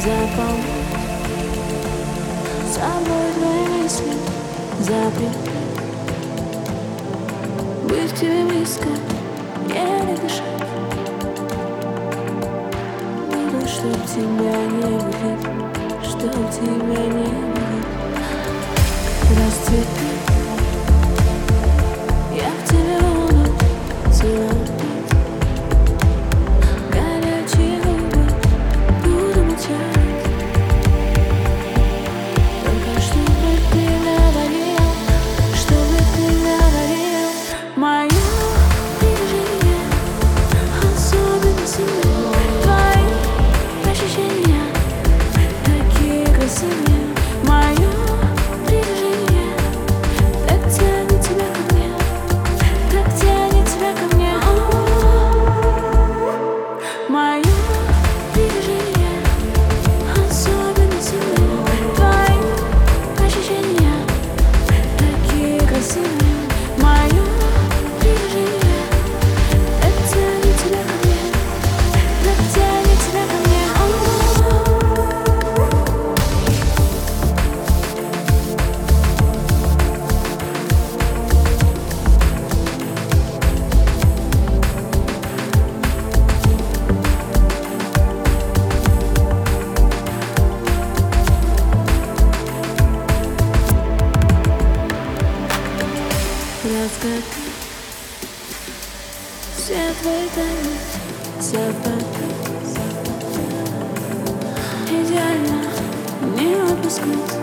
запал. Собой твои мысли запри Быть тебе близко, еле дышать. Буду, чтоб тебя не будет, чтоб тебя не будет. раз как Свет выдает запах Идеально не отпускать